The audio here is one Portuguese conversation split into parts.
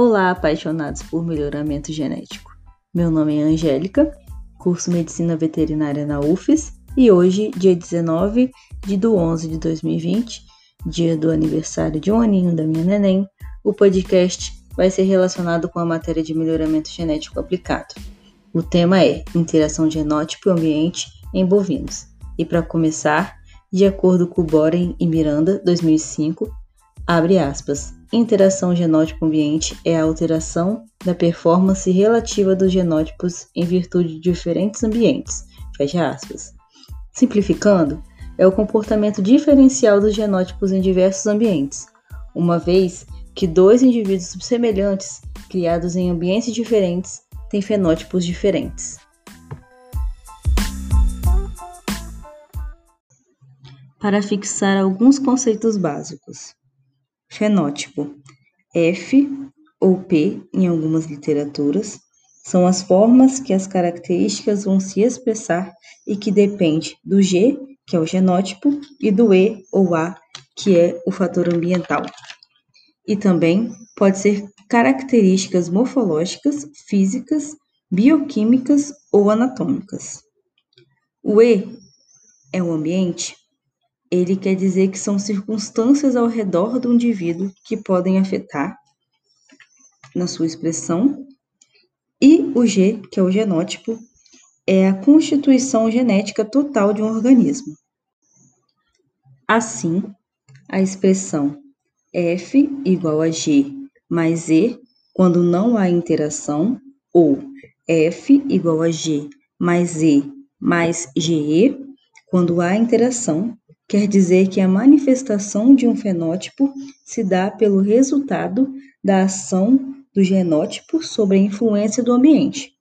Olá, apaixonados por melhoramento genético. Meu nome é Angélica, curso Medicina Veterinária na UFES e hoje, dia 19 de do 11 de 2020, dia do aniversário de um aninho da minha neném, o podcast vai ser relacionado com a matéria de melhoramento genético aplicado. O tema é interação genótipo e ambiente em bovinos. E para começar, de acordo com Boren e Miranda, 2005, abre aspas, interação genótipo-ambiente é a alteração da performance relativa dos genótipos em virtude de diferentes ambientes, fecha aspas. Simplificando, é o comportamento diferencial dos genótipos em diversos ambientes, uma vez que dois indivíduos semelhantes, criados em ambientes diferentes, têm fenótipos diferentes. Para fixar alguns conceitos básicos. Fenótipo F ou P em algumas literaturas são as formas que as características vão se expressar e que depende do G, que é o genótipo, e do E ou A, que é o fator ambiental e também pode ser características morfológicas, físicas, bioquímicas ou anatômicas. O E é o ambiente. Ele quer dizer que são circunstâncias ao redor do indivíduo que podem afetar na sua expressão. E o G, que é o genótipo, é a constituição genética total de um organismo. Assim, a expressão F igual a G mais E quando não há interação, ou F igual a G mais E mais GE quando há interação, quer dizer que a manifestação de um fenótipo se dá pelo resultado da ação do genótipo sobre a influência do ambiente.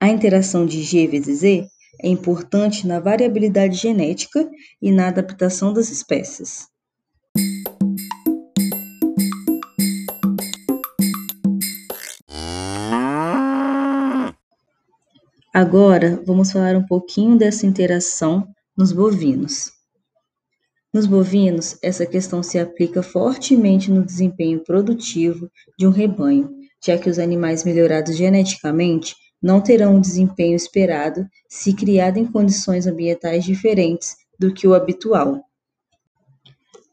A interação de G vezes E é importante na variabilidade genética e na adaptação das espécies. Agora, vamos falar um pouquinho dessa interação nos bovinos. Nos bovinos, essa questão se aplica fortemente no desempenho produtivo de um rebanho, já que os animais melhorados geneticamente não terão o desempenho esperado se criado em condições ambientais diferentes do que o habitual.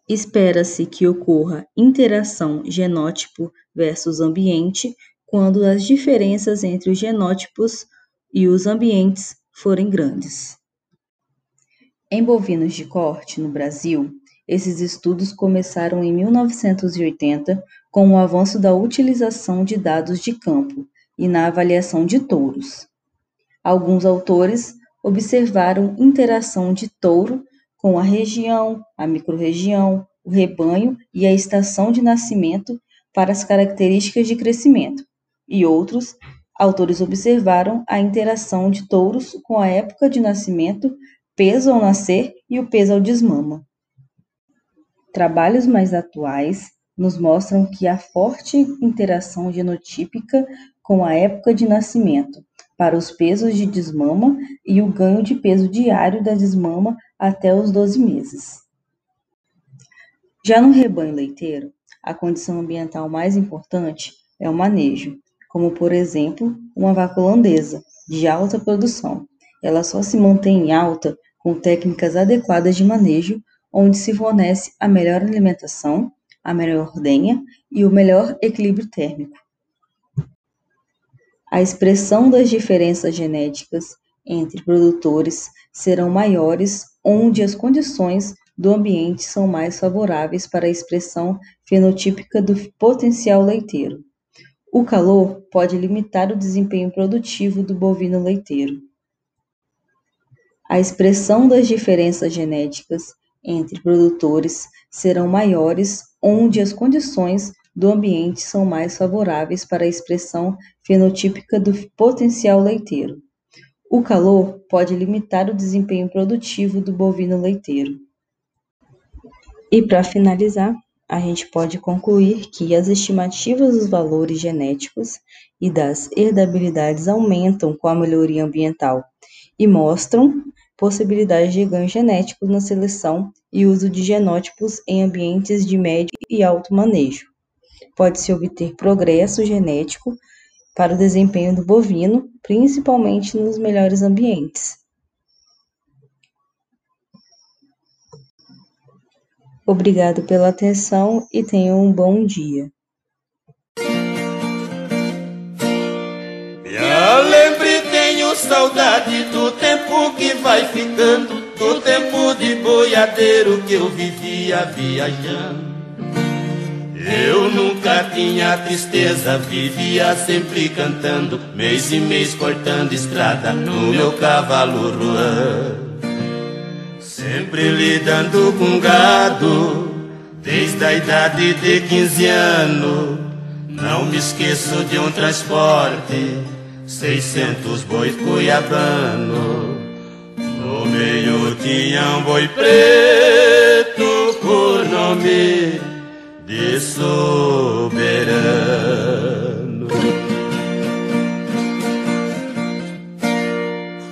Espera-se que ocorra interação genótipo versus ambiente quando as diferenças entre os genótipos e os ambientes forem grandes. Em bovinos de corte, no Brasil, esses estudos começaram em 1980 com o avanço da utilização de dados de campo e na avaliação de touros. Alguns autores observaram interação de touro com a região, a microrregião, o rebanho e a estação de nascimento para as características de crescimento, e outros Autores observaram a interação de touros com a época de nascimento, peso ao nascer e o peso ao desmama. Trabalhos mais atuais nos mostram que há forte interação genotípica com a época de nascimento, para os pesos de desmama e o ganho de peso diário da desmama até os 12 meses. Já no rebanho leiteiro, a condição ambiental mais importante é o manejo, como por exemplo uma vaca holandesa, de alta produção. Ela só se mantém em alta com técnicas adequadas de manejo, onde se fornece a melhor alimentação, a melhor ordenha e o melhor equilíbrio térmico. A expressão das diferenças genéticas entre produtores serão maiores onde as condições do ambiente são mais favoráveis para a expressão fenotípica do potencial leiteiro. O calor pode limitar o desempenho produtivo do bovino leiteiro. A expressão das diferenças genéticas entre produtores serão maiores onde as condições do ambiente são mais favoráveis para a expressão fenotípica do potencial leiteiro. O calor pode limitar o desempenho produtivo do bovino leiteiro. E para finalizar, a gente pode concluir que as estimativas dos valores genéticos e das herdabilidades aumentam com a melhoria ambiental e mostram possibilidades de ganho genético na seleção e uso de genótipos em ambientes de médio e alto manejo. pode-se obter progresso genético para o desempenho do bovino, principalmente nos melhores ambientes. Obrigado pela atenção e tenham um bom dia. Saudade do tempo que vai ficando, do tempo de boiadeiro que eu vivia viajando. Eu nunca tinha tristeza, vivia sempre cantando, mês e mês cortando estrada no meu cavalo ruan. Sempre lidando com gado, desde a idade de 15 anos. Não me esqueço de um transporte, 600 bois cuiabano. No meio tinha um boi preto por nome de soberano.